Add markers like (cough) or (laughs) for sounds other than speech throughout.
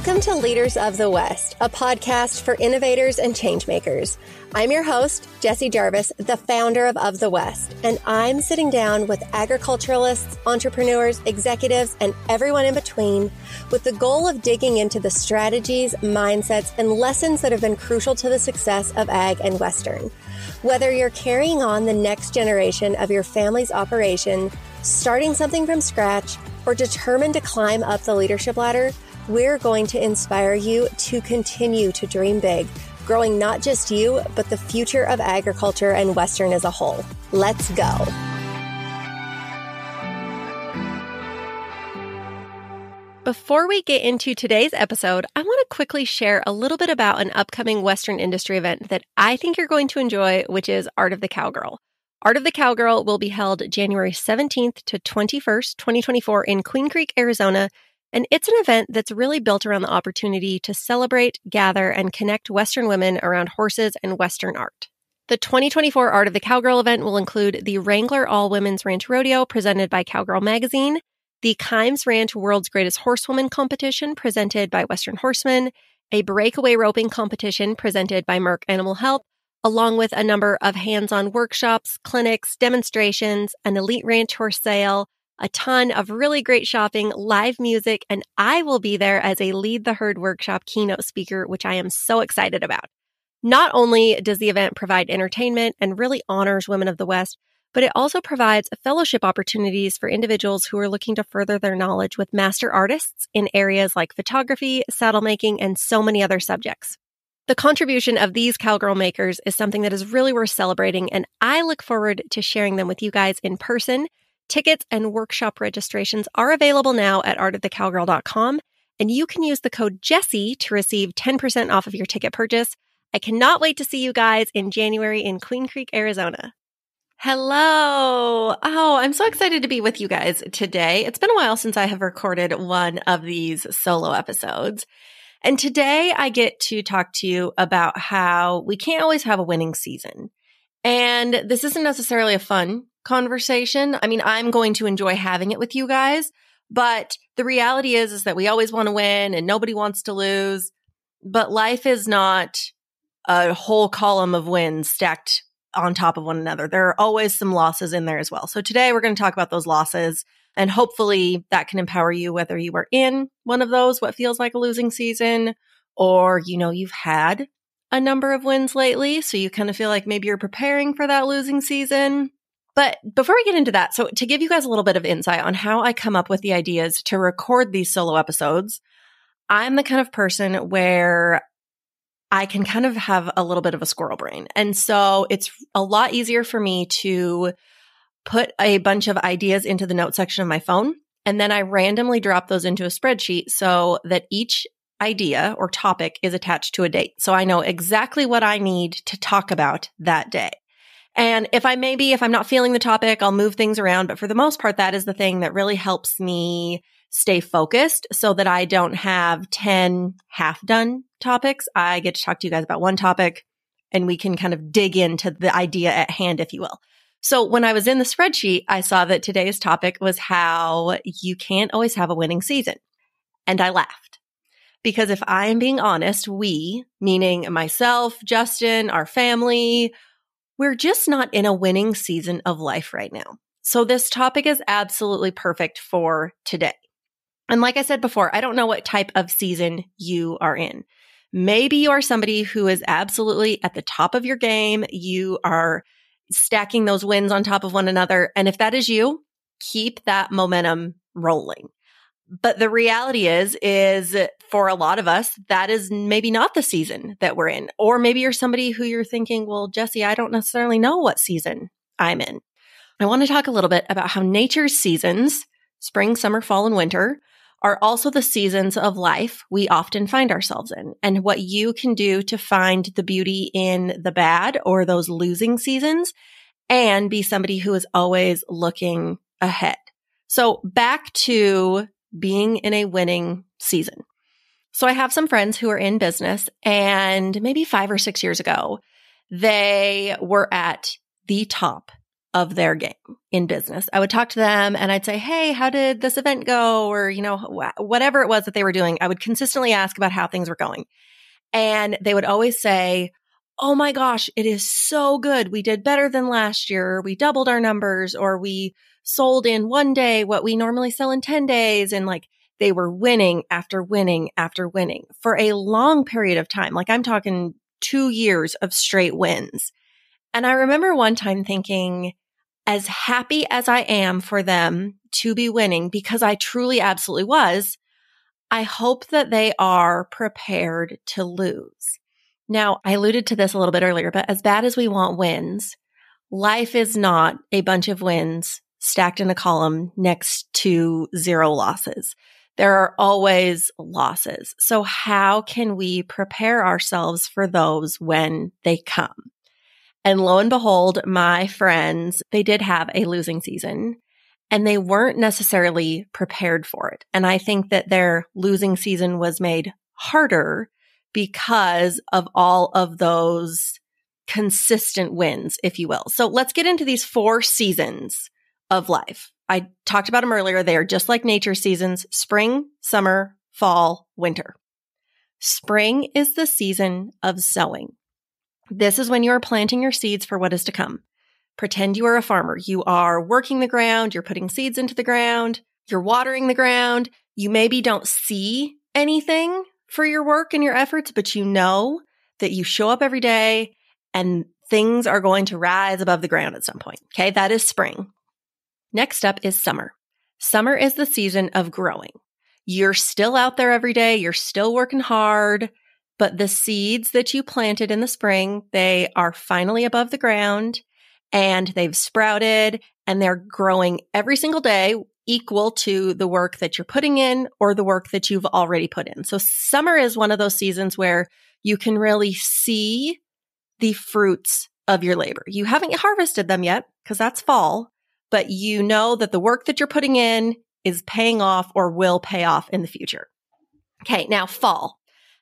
Welcome to Leaders of the West, a podcast for innovators and changemakers. I'm your host, Jessie Jarvis, the founder of Of the West, and I'm sitting down with agriculturalists, entrepreneurs, executives, and everyone in between with the goal of digging into the strategies, mindsets, and lessons that have been crucial to the success of ag and Western. Whether you're carrying on the next generation of your family's operation, starting something from scratch, or determined to climb up the leadership ladder, we're going to inspire you to continue to dream big, growing not just you, but the future of agriculture and Western as a whole. Let's go. Before we get into today's episode, I want to quickly share a little bit about an upcoming Western industry event that I think you're going to enjoy, which is Art of the Cowgirl. Art of the Cowgirl will be held January 17th to 21st, 2024 in Queen Creek, Arizona and it's an event that's really built around the opportunity to celebrate, gather, and connect Western women around horses and Western art. The 2024 Art of the Cowgirl event will include the Wrangler All Women's Ranch Rodeo presented by Cowgirl Magazine, the Kimes Ranch World's Greatest Horsewoman competition presented by Western Horseman, a breakaway roping competition presented by Merck Animal Health, along with a number of hands on workshops, clinics, demonstrations, an elite ranch horse sale, a ton of really great shopping, live music, and I will be there as a Lead the Herd workshop keynote speaker, which I am so excited about. Not only does the event provide entertainment and really honors women of the West, but it also provides fellowship opportunities for individuals who are looking to further their knowledge with master artists in areas like photography, saddle making, and so many other subjects. The contribution of these cowgirl makers is something that is really worth celebrating, and I look forward to sharing them with you guys in person Tickets and workshop registrations are available now at artofthecowgirl.com, and you can use the code Jessie to receive 10% off of your ticket purchase. I cannot wait to see you guys in January in Queen Creek, Arizona. Hello. Oh, I'm so excited to be with you guys today. It's been a while since I have recorded one of these solo episodes. And today I get to talk to you about how we can't always have a winning season. And this isn't necessarily a fun conversation. I mean, I'm going to enjoy having it with you guys, but the reality is is that we always want to win and nobody wants to lose. But life is not a whole column of wins stacked on top of one another. There are always some losses in there as well. So today we're going to talk about those losses and hopefully that can empower you whether you are in one of those what feels like a losing season or you know you've had a number of wins lately so you kind of feel like maybe you're preparing for that losing season but before we get into that, so to give you guys a little bit of insight on how I come up with the ideas to record these solo episodes, I'm the kind of person where I can kind of have a little bit of a squirrel brain. And so it's a lot easier for me to put a bunch of ideas into the note section of my phone. And then I randomly drop those into a spreadsheet so that each idea or topic is attached to a date. So I know exactly what I need to talk about that day. And if I maybe, if I'm not feeling the topic, I'll move things around. But for the most part, that is the thing that really helps me stay focused so that I don't have 10 half done topics. I get to talk to you guys about one topic and we can kind of dig into the idea at hand, if you will. So when I was in the spreadsheet, I saw that today's topic was how you can't always have a winning season. And I laughed because if I am being honest, we, meaning myself, Justin, our family, we're just not in a winning season of life right now. So this topic is absolutely perfect for today. And like I said before, I don't know what type of season you are in. Maybe you are somebody who is absolutely at the top of your game. You are stacking those wins on top of one another. And if that is you, keep that momentum rolling. But the reality is, is for a lot of us, that is maybe not the season that we're in. Or maybe you're somebody who you're thinking, well, Jessie, I don't necessarily know what season I'm in. I want to talk a little bit about how nature's seasons, spring, summer, fall, and winter, are also the seasons of life we often find ourselves in and what you can do to find the beauty in the bad or those losing seasons and be somebody who is always looking ahead. So back to being in a winning season. So I have some friends who are in business and maybe five or six years ago, they were at the top of their game in business. I would talk to them and I'd say, Hey, how did this event go? Or, you know, wh- whatever it was that they were doing, I would consistently ask about how things were going. And they would always say, Oh my gosh, it is so good. We did better than last year. We doubled our numbers or we sold in one day what we normally sell in 10 days. And like they were winning after winning after winning for a long period of time. Like I'm talking two years of straight wins. And I remember one time thinking, as happy as I am for them to be winning, because I truly absolutely was, I hope that they are prepared to lose. Now, I alluded to this a little bit earlier, but as bad as we want wins, life is not a bunch of wins stacked in a column next to zero losses. There are always losses. So how can we prepare ourselves for those when they come? And lo and behold, my friends, they did have a losing season and they weren't necessarily prepared for it. And I think that their losing season was made harder because of all of those consistent wins, if you will. So let's get into these four seasons of life. I talked about them earlier. They are just like nature seasons, spring, summer, fall, winter. Spring is the season of sowing. This is when you are planting your seeds for what is to come. Pretend you are a farmer. You are working the ground. You're putting seeds into the ground. You're watering the ground. You maybe don't see anything for your work and your efforts, but you know that you show up every day and things are going to rise above the ground at some point. Okay. That is spring. Next up is summer. Summer is the season of growing. You're still out there every day. You're still working hard. But the seeds that you planted in the spring, they are finally above the ground and they've sprouted and they're growing every single day equal to the work that you're putting in or the work that you've already put in. So summer is one of those seasons where you can really see the fruits of your labor. You haven't harvested them yet because that's fall, but you know that the work that you're putting in is paying off or will pay off in the future. Okay. Now fall.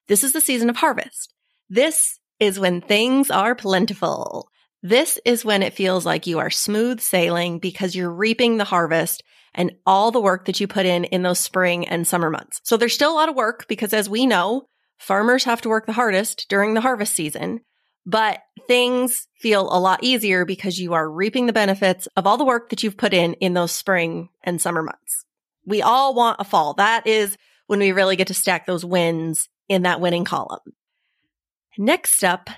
This is the season of harvest. This is when things are plentiful. This is when it feels like you are smooth sailing because you're reaping the harvest and all the work that you put in in those spring and summer months. So there's still a lot of work because as we know, farmers have to work the hardest during the harvest season, but things feel a lot easier because you are reaping the benefits of all the work that you've put in in those spring and summer months. We all want a fall. That is when we really get to stack those wins in that winning column. Next up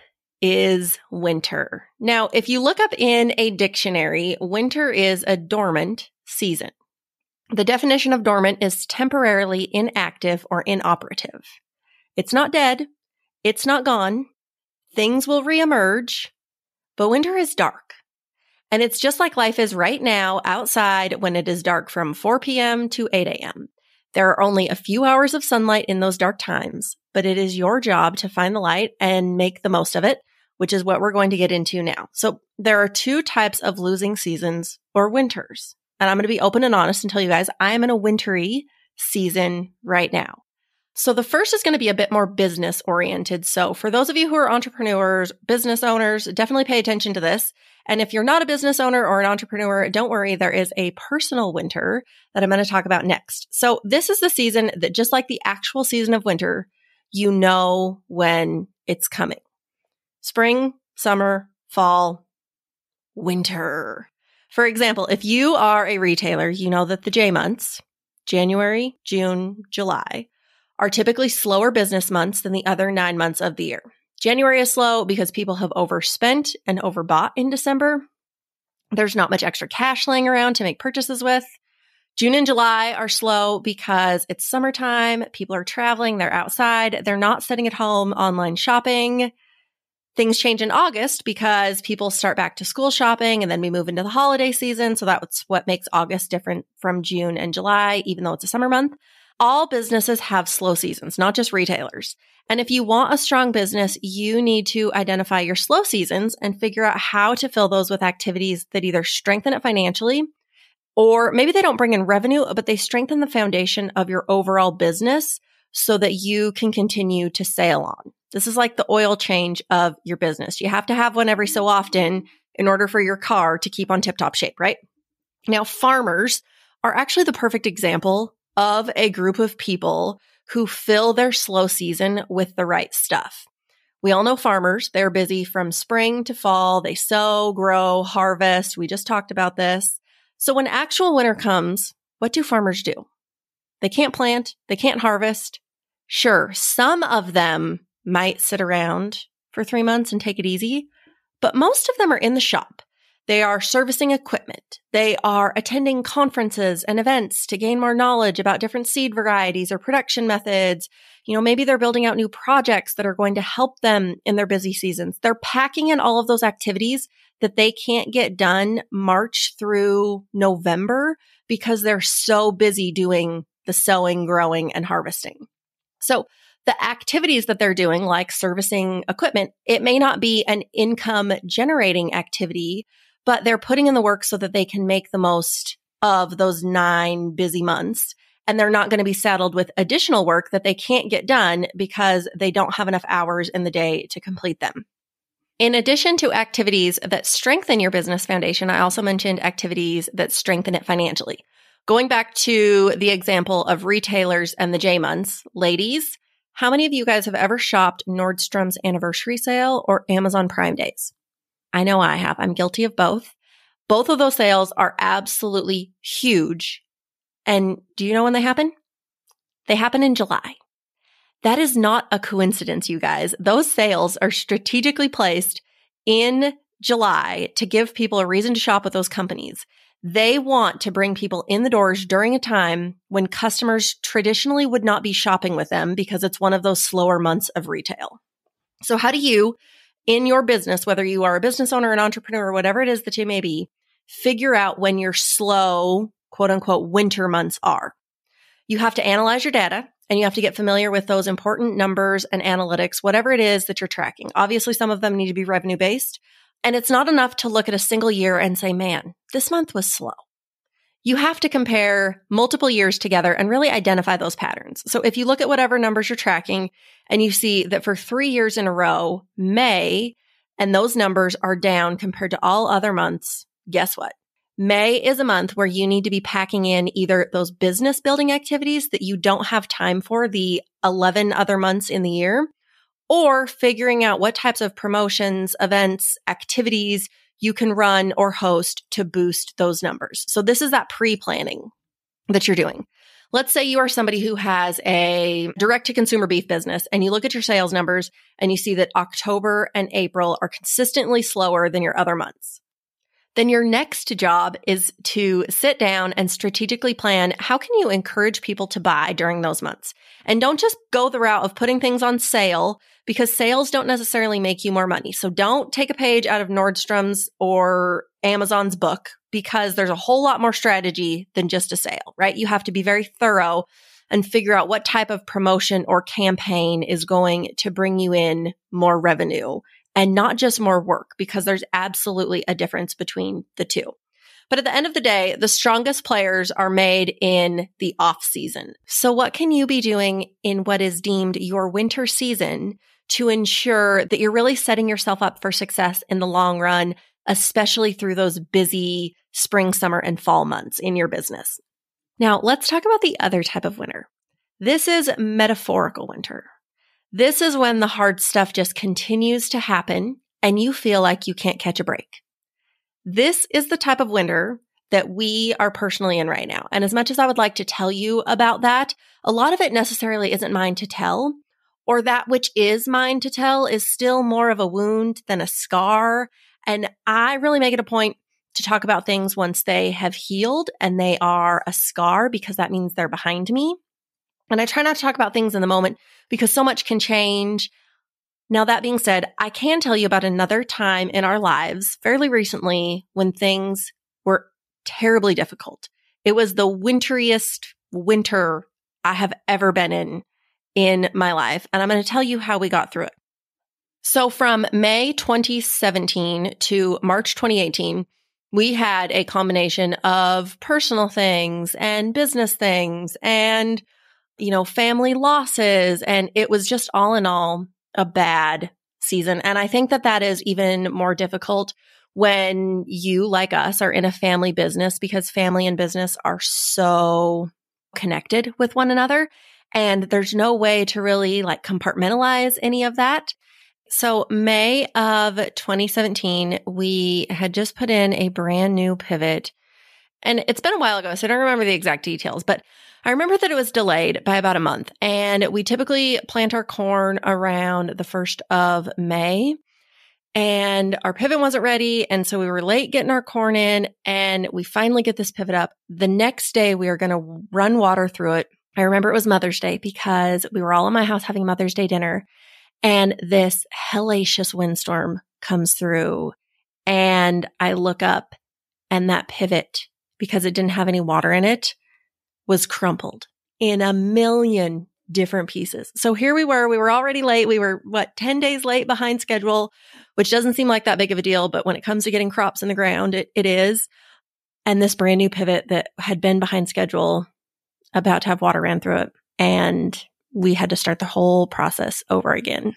is winter. Now, if you look up in a dictionary, winter is a dormant season. The definition of dormant is temporarily inactive or inoperative. It's not dead. It's not gone. Things will reemerge, but winter is dark. And it's just like life is right now outside when it is dark from 4 p.m. to 8 a.m. There are only a few hours of sunlight in those dark times, but it is your job to find the light and make the most of it, which is what we're going to get into now. So there are two types of losing seasons or winters. And I'm going to be open and honest and tell you guys, I am in a wintry season right now. So the first is going to be a bit more business oriented. So for those of you who are entrepreneurs, business owners, definitely pay attention to this. And if you're not a business owner or an entrepreneur, don't worry. There is a personal winter that I'm going to talk about next. So this is the season that just like the actual season of winter, you know when it's coming. Spring, summer, fall, winter. For example, if you are a retailer, you know that the J months, January, June, July, are typically slower business months than the other nine months of the year. January is slow because people have overspent and overbought in December. There's not much extra cash laying around to make purchases with. June and July are slow because it's summertime. People are traveling. They're outside. They're not sitting at home online shopping. Things change in August because people start back to school shopping and then we move into the holiday season. So that's what makes August different from June and July, even though it's a summer month. All businesses have slow seasons, not just retailers. And if you want a strong business, you need to identify your slow seasons and figure out how to fill those with activities that either strengthen it financially or maybe they don't bring in revenue, but they strengthen the foundation of your overall business so that you can continue to sail on. This is like the oil change of your business. You have to have one every so often in order for your car to keep on tip top shape, right? Now, farmers are actually the perfect example of a group of people who fill their slow season with the right stuff. We all know farmers. They're busy from spring to fall. They sow, grow, harvest. We just talked about this. So when actual winter comes, what do farmers do? They can't plant. They can't harvest. Sure, some of them might sit around for three months and take it easy, but most of them are in the shop. They are servicing equipment. They are attending conferences and events to gain more knowledge about different seed varieties or production methods. You know, maybe they're building out new projects that are going to help them in their busy seasons. They're packing in all of those activities that they can't get done March through November because they're so busy doing the sowing, growing, and harvesting. So the activities that they're doing, like servicing equipment, it may not be an income generating activity, but they're putting in the work so that they can make the most of those nine busy months. And they're not going to be saddled with additional work that they can't get done because they don't have enough hours in the day to complete them. In addition to activities that strengthen your business foundation, I also mentioned activities that strengthen it financially. Going back to the example of retailers and the J months, ladies, how many of you guys have ever shopped Nordstrom's anniversary sale or Amazon Prime Days? I know I have. I'm guilty of both. Both of those sales are absolutely huge. And do you know when they happen? They happen in July. That is not a coincidence, you guys. Those sales are strategically placed in July to give people a reason to shop with those companies. They want to bring people in the doors during a time when customers traditionally would not be shopping with them because it's one of those slower months of retail. So how do you in your business, whether you are a business owner, an entrepreneur, or whatever it is that you may be, figure out when your slow, quote unquote, winter months are. You have to analyze your data and you have to get familiar with those important numbers and analytics, whatever it is that you're tracking. Obviously, some of them need to be revenue based. And it's not enough to look at a single year and say, man, this month was slow you have to compare multiple years together and really identify those patterns. So if you look at whatever numbers you're tracking and you see that for three years in a row, May and those numbers are down compared to all other months, guess what? May is a month where you need to be packing in either those business building activities that you don't have time for the 11 other months in the year, or figuring out what types of promotions, events, activities you can run or host to boost those numbers. So this is that pre planning that you're doing. Let's say you are somebody who has a direct to consumer beef business and you look at your sales numbers and you see that October and April are consistently slower than your other months then your next job is to sit down and strategically plan how can you encourage people to buy during those months? And don't just go the route of putting things on sale because sales don't necessarily make you more money. So don't take a page out of Nordstrom's or Amazon's book because there's a whole lot more strategy than just a sale, right? You have to be very thorough and figure out what type of promotion or campaign is going to bring you in more revenue and not just more work because there's absolutely a difference between the two. But at the end of the day, the strongest players are made in the off season. So what can you be doing in what is deemed your winter season to ensure that you're really setting yourself up for success in the long run, especially through those busy spring, summer, and fall months in your business? Now let's talk about the other type of winter. This is metaphorical winter. This is when the hard stuff just continues to happen and you feel like you can't catch a break. This is the type of winter that we are personally in right now. And as much as I would like to tell you about that, a lot of it necessarily isn't mine to tell, or that which is mine to tell is still more of a wound than a scar. And I really make it a point to talk about things once they have healed and they are a scar because that means they're behind me. And I try not to talk about things in the moment because so much can change. Now, that being said, I can tell you about another time in our lives fairly recently when things were terribly difficult. It was the winteriest winter I have ever been in in my life. And I'm going to tell you how we got through it. So from May 2017 to March 2018, we had a combination of personal things and business things and you know, family losses. And it was just all in all a bad season. And I think that that is even more difficult when you, like us, are in a family business because family and business are so connected with one another. And there's no way to really like compartmentalize any of that. So May of 2017, we had just put in a brand new pivot and it's been a while ago, so I don't remember the exact details, but I remember that it was delayed by about a month. And we typically plant our corn around the first of May. And our pivot wasn't ready. And so we were late getting our corn in. And we finally get this pivot up. The next day, we are going to run water through it. I remember it was Mother's Day because we were all in my house having Mother's Day dinner. And this hellacious windstorm comes through. And I look up, and that pivot, because it didn't have any water in it, was crumpled in a million different pieces. So here we were, we were already late. We were what, 10 days late behind schedule, which doesn't seem like that big of a deal. But when it comes to getting crops in the ground, it, it is. And this brand new pivot that had been behind schedule, about to have water ran through it. And we had to start the whole process over again.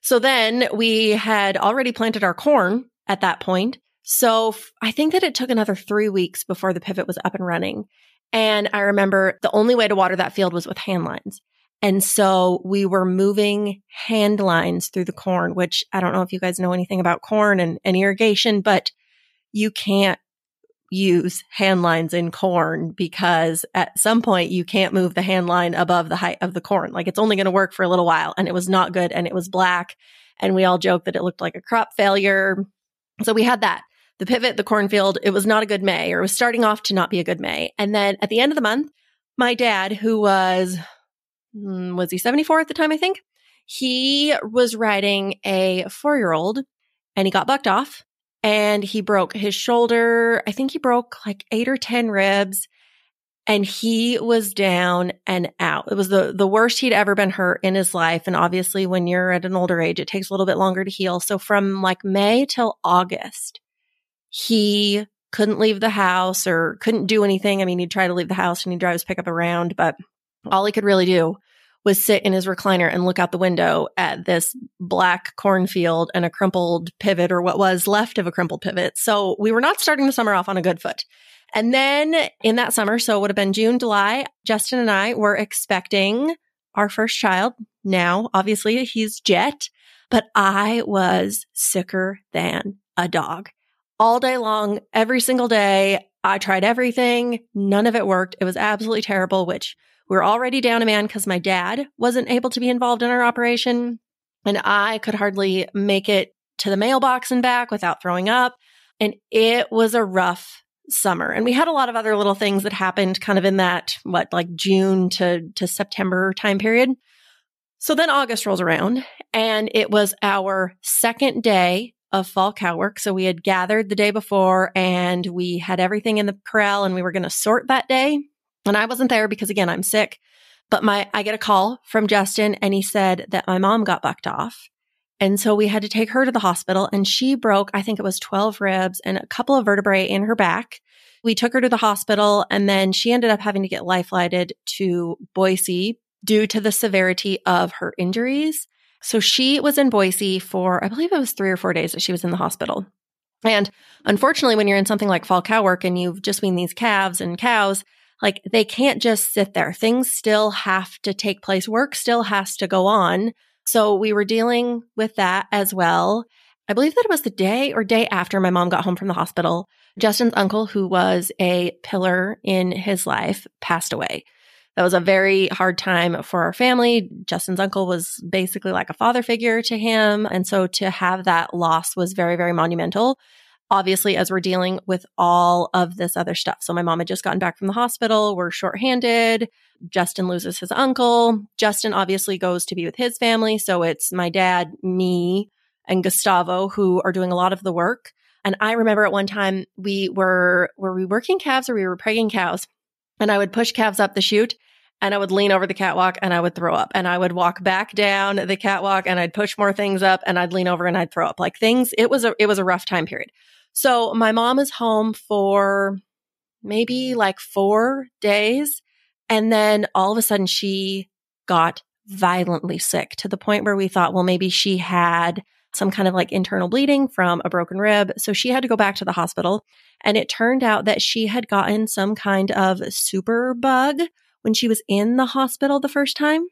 So then we had already planted our corn at that point. So I think that it took another three weeks before the pivot was up and running. And I remember the only way to water that field was with hand lines. And so we were moving hand lines through the corn, which I don't know if you guys know anything about corn and, and irrigation, but you can't use hand lines in corn because at some point you can't move the hand line above the height of the corn. Like it's only going to work for a little while. And it was not good and it was black. And we all joked that it looked like a crop failure. So we had that the pivot, the cornfield, it was not a good May or it was starting off to not be a good May. And then at the end of the month, my dad, who was, hmm, was he 74 at the time, I think? He was riding a four year old and he got bucked off and he broke his shoulder. I think he broke like eight or 10 ribs and he was down and out. It was the, the worst he'd ever been hurt in his life. And obviously when you're at an older age, it takes a little bit longer to heal. So from like May till August, he couldn't leave the house or couldn't do anything. I mean, he'd try to leave the house and he'd drive his pickup around, but oh. all he could really do was sit in his recliner and look out the window at this black cornfield and a crumpled pivot or what was left of a crumpled pivot. So we were not starting the summer off on a good foot. And then in that summer, so it would have been June, July, Justin and I were expecting our first child. Now, obviously, he's Jhett, but I was sicker than a dog all day long, every single day. I tried everything. None of it worked. It was absolutely terrible, which we are already down a man because my dad wasn't able to be involved in our operation. And I could hardly make it to the mailbox and back without throwing up. And it was a rough summer. And we had a lot of other little things that happened kind of in that, what, like June to, to September time period. So then August rolls around and it was our second day of fall cow work. So we had gathered the day before and we had everything in the corral and we were going to sort that day. And I wasn't there because again, I'm sick. But my, I get a call from Justin and he said that my mom got bucked off. And so we had to take her to the hospital and she broke, I think it was 12 ribs and a couple of vertebrae in her back. We took her to the hospital and then she ended up having to get life flighted to Boise due to the severity of her injuries. So she was in Boise for, I believe it was three or four days that she was in the hospital. And unfortunately, when you're in something like fall cow work and you've just been these calves and cows, like they can't just sit there. Things still have to take place. Work still has to go on. So we were dealing with that as well. I believe that it was the day or day after my mom got home from the hospital. Justin's uncle, who was a pillar in his life, passed away that was a very hard time for our family. Justin's uncle was basically like a father figure to him. And so to have that loss was very, very monumental. Obviously, as we're dealing with all of this other stuff. So my mom had just gotten back from the hospital. We're shorthanded. Justin loses his uncle. Justin obviously goes to be with his family. So it's my dad, me, and Gustavo who are doing a lot of the work. And I remember at one time we were, were we working calves or we were pregging cows? And I would push calves up the chute and I would lean over the catwalk and I would throw up and I would walk back down the catwalk and I'd push more things up and I'd lean over and I'd throw up like things. It was a, it was a rough time period. So my mom is home for maybe like four days. And then all of a sudden she got violently sick to the point where we thought, well, maybe she had some kind of like internal bleeding from a broken rib. So she had to go back to the hospital. And it turned out that she had gotten some kind of super bug when she was in the hospital the first time.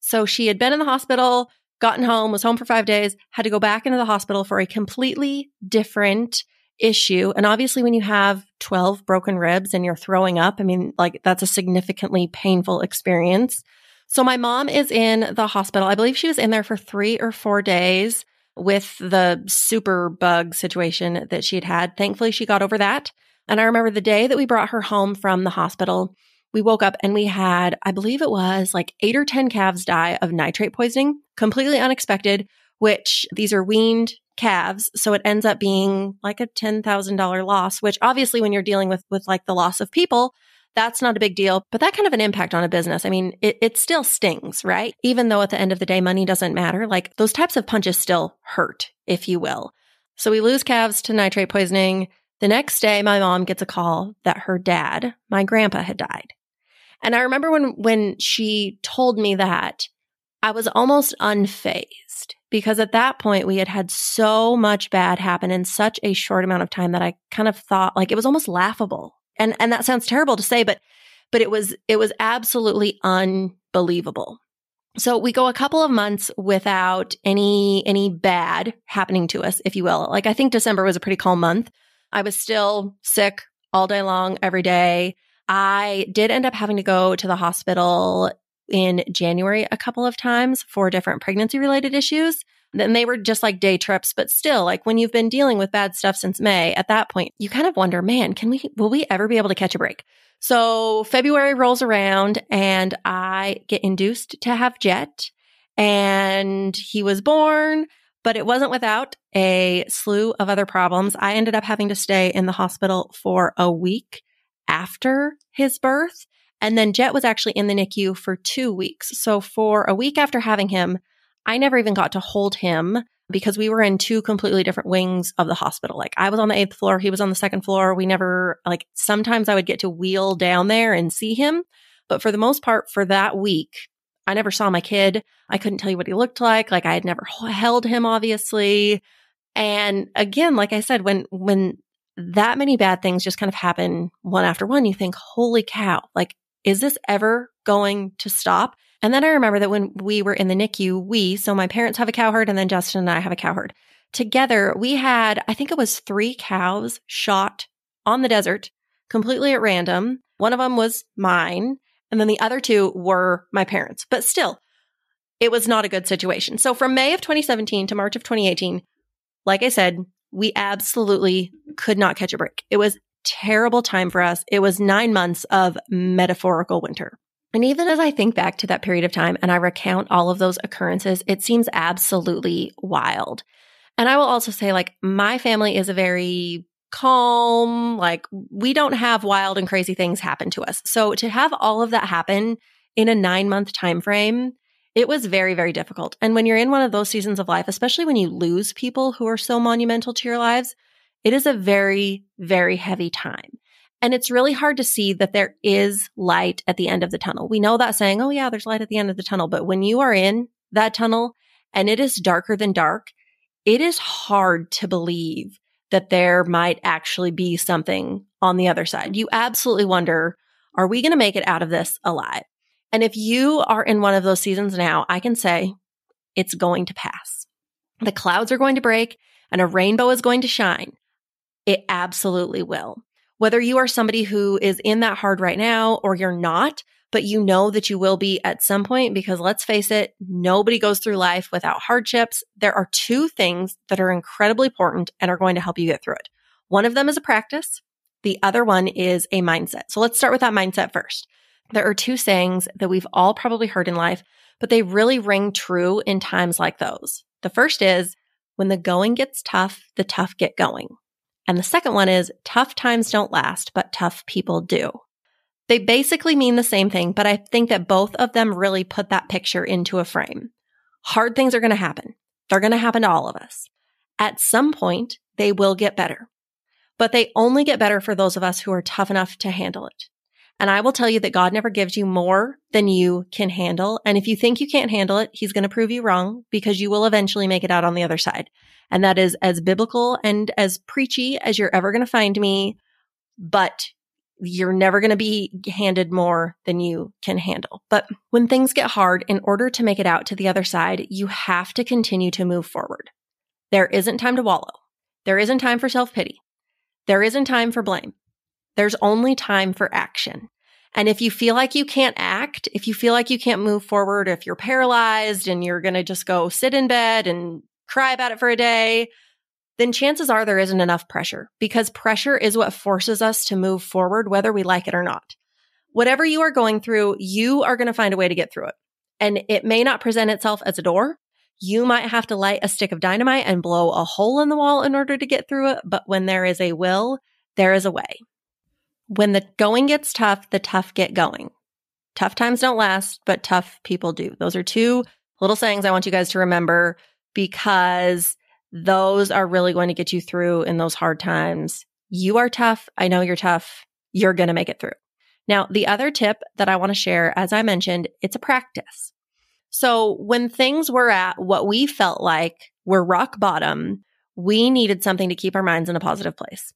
So she had been in the hospital, gotten home, was home for five days, had to go back into the hospital for a completely different issue. And obviously, when you have 12 broken ribs and you're throwing up, I mean, like that's a significantly painful experience. So my mom is in the hospital. I believe she was in there for three or four days with the super bug situation that she had had. Thankfully, she got over that. And I remember the day that we brought her home from the hospital, we woke up and we had, I believe it was like eight or 10 calves die of nitrate poisoning, completely unexpected, which these are weaned calves. So it ends up being like a $10,000 loss, which obviously when you're dealing with, with like the loss of people, that's not a big deal, but that kind of an impact on a business. I mean, it, it still stings, right? Even though at the end of the day, money doesn't matter. Like those types of punches still hurt, if you will. So we lose calves to nitrate poisoning. The next day, my mom gets a call that her dad, my grandpa, had died. And I remember when, when she told me that, I was almost unfazed because at that point we had had so much bad happen in such a short amount of time that I kind of thought like it was almost laughable and, and that sounds terrible to say, but, but it was, it was absolutely unbelievable. So we go a couple of months without any, any bad happening to us, if you will. Like I think December was a pretty calm month. I was still sick all day long, every day. I did end up having to go to the hospital in January a couple of times for different pregnancy related issues. Then they were just like day trips, but still, like when you've been dealing with bad stuff since May, at that point, you kind of wonder, man, can we, will we ever be able to catch a break? So February rolls around and I get induced to have Jhett and he was born, but it wasn't without a slew of other problems. I ended up having to stay in the hospital for a week after his birth. And then Jhett was actually in the NICU for two weeks. So for a week after having him, I never even got to hold him because we were in two completely different wings of the hospital. Like I was on the eighth floor, he was on the second floor. We never, like, sometimes I would get to wheel down there and see him. But for the most part, for that week, I never saw my kid. I couldn't tell you what he looked like. Like I had never held him, obviously. And again, like I said, when, when that many bad things just kind of happen one after one, you think, holy cow, like, is this ever going to stop? And then I remember that when we were in the NICU, we, so my parents have a cow herd and then Justin and I have a cow herd. Together, we had, I think it was three cows shot on the desert completely at random. One of them was mine. And then the other two were my parents. But still, it was not a good situation. So from May of 2017 to March of 2018, like I said, we absolutely could not catch a break. It was terrible time for us. It was nine months of metaphorical winter. And even as I think back to that period of time and I recount all of those occurrences, it seems absolutely wild. And I will also say, like, my family is a very calm, like, we don't have wild and crazy things happen to us. So to have all of that happen in a nine month time frame, it was very, very difficult. And when you're in one of those seasons of life, especially when you lose people who are so monumental to your lives, it is a very, very heavy time. And it's really hard to see that there is light at the end of the tunnel. We know that saying, oh yeah, there's light at the end of the tunnel. But when you are in that tunnel and it is darker than dark, it is hard to believe that there might actually be something on the other side. You absolutely wonder, are we going to make it out of this alive? And if you are in one of those seasons now, I can say it's going to pass. The clouds are going to break and a rainbow is going to shine. It absolutely will. Whether you are somebody who is in that hard right now or you're not, but you know that you will be at some point because let's face it, nobody goes through life without hardships. There are two things that are incredibly important and are going to help you get through it. One of them is a practice. The other one is a mindset. So let's start with that mindset first. There are two sayings that we've all probably heard in life, but they really ring true in times like those. The first is when the going gets tough, the tough get going. And the second one is tough times don't last, but tough people do. They basically mean the same thing, but I think that both of them really put that picture into a frame. Hard things are going to happen. They're going to happen to all of us. At some point, they will get better, but they only get better for those of us who are tough enough to handle it. And I will tell you that God never gives you more than you can handle. And if you think you can't handle it, he's going to prove you wrong because you will eventually make it out on the other side. And that is as biblical and as preachy as you're ever going to find me. But you're never going to be handed more than you can handle. But when things get hard, in order to make it out to the other side, you have to continue to move forward. There isn't time to wallow. There isn't time for self pity. There isn't time for blame. There's only time for action. And if you feel like you can't act, if you feel like you can't move forward, if you're paralyzed and you're going to just go sit in bed and cry about it for a day, then chances are there isn't enough pressure because pressure is what forces us to move forward, whether we like it or not. Whatever you are going through, you are going to find a way to get through it. And it may not present itself as a door. You might have to light a stick of dynamite and blow a hole in the wall in order to get through it. But when there is a will, there is a way. When the going gets tough, the tough get going. Tough times don't last, but tough people do. Those are two little sayings I want you guys to remember because those are really going to get you through in those hard times. You are tough. I know you're tough. You're going to make it through. Now, the other tip that I want to share, as I mentioned, it's a practice. So when things were at what we felt like were rock bottom, we needed something to keep our minds in a positive place.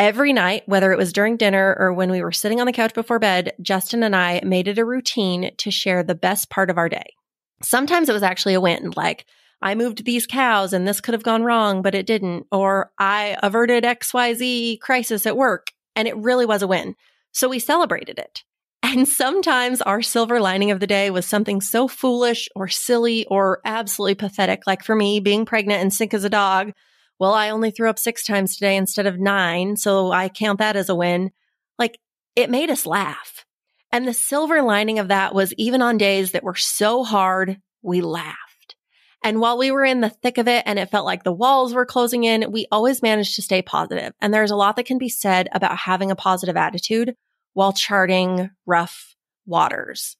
Every night, whether it was during dinner or when we were sitting on the couch before bed, Justin and I made it a routine to share the best part of our day. Sometimes it was actually a win, like I moved these cows and this could have gone wrong, but it didn't. Or I averted XYZ crisis at work and it really was a win. So we celebrated it. (laughs) And sometimes our silver lining of the day was something so foolish or silly or absolutely pathetic. Like for me, being pregnant and sick as a dog. Well, I only threw up six times today instead of nine. So I count that as a win. Like it made us laugh. And the silver lining of that was even on days that were so hard, we laughed. And while we were in the thick of it and it felt like the walls were closing in, we always managed to stay positive. And there's a lot that can be said about having a positive attitude while charting rough waters.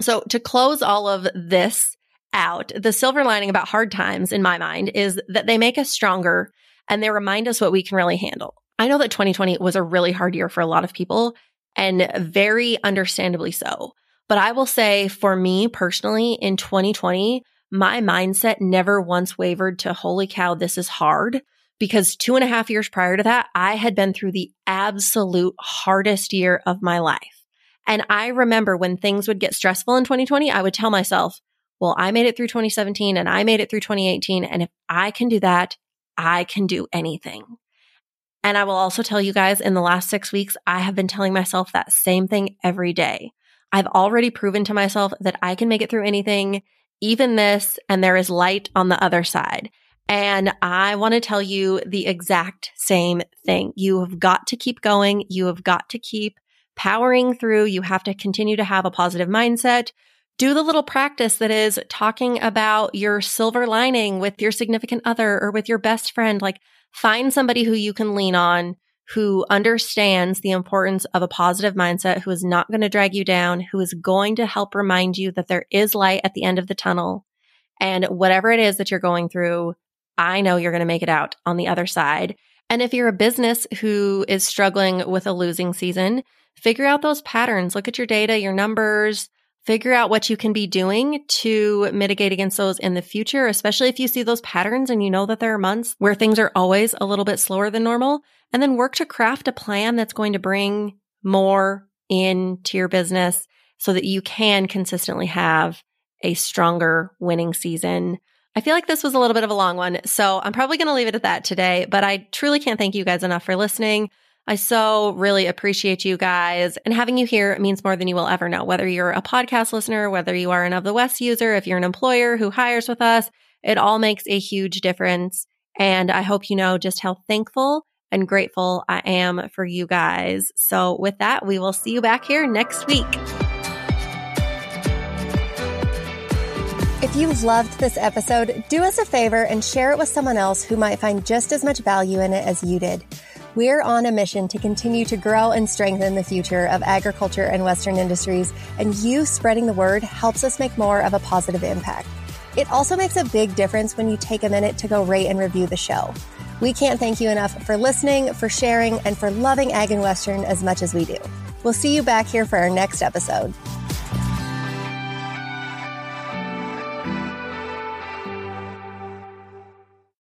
So to close all of this out, the silver lining about hard times in my mind is that they make us stronger and they remind us what we can really handle. I know that 2020 was a really hard year for a lot of people and very understandably so. But I will say for me personally in 2020, my mindset never once wavered to holy cow, this is hard. Because two and a half years prior to that, I had been through the absolute hardest year of my life. And I remember when things would get stressful in 2020, I would tell myself, well, I made it through 2017 and I made it through 2018. And if I can do that, I can do anything. And I will also tell you guys in the last six weeks, I have been telling myself that same thing every day. I've already proven to myself that I can make it through anything even this, and there is light on the other side. And I want to tell you the exact same thing. You have got to keep going. You have got to keep powering through. You have to continue to have a positive mindset. Do the little practice that is talking about your silver lining with your significant other or with your best friend. Like find somebody who you can lean on who understands the importance of a positive mindset, who is not going to drag you down, who is going to help remind you that there is light at the end of the tunnel. And whatever it is that you're going through, I know you're going to make it out on the other side. And if you're a business who is struggling with a losing season, figure out those patterns. Look at your data, your numbers, figure out what you can be doing to mitigate against those in the future, especially if you see those patterns and you know that there are months where things are always a little bit slower than normal and then work to craft a plan that's going to bring more into your business so that you can consistently have a stronger winning season. I feel like this was a little bit of a long one, so I'm probably going to leave it at that today, but I truly can't thank you guys enough for listening. I so really appreciate you guys and having you here means more than you will ever know. Whether you're a podcast listener, whether you are an of the West user, if you're an employer who hires with us, it all makes a huge difference. And I hope you know just how thankful and grateful I am for you guys. So with that, we will see you back here next week. If you loved this episode, do us a favor and share it with someone else who might find just as much value in it as you did. We're on a mission to continue to grow and strengthen the future of agriculture and Western industries, and you spreading the word helps us make more of a positive impact. It also makes a big difference when you take a minute to go rate and review the show. We can't thank you enough for listening, for sharing, and for loving Ag and Western as much as we do. We'll see you back here for our next episode.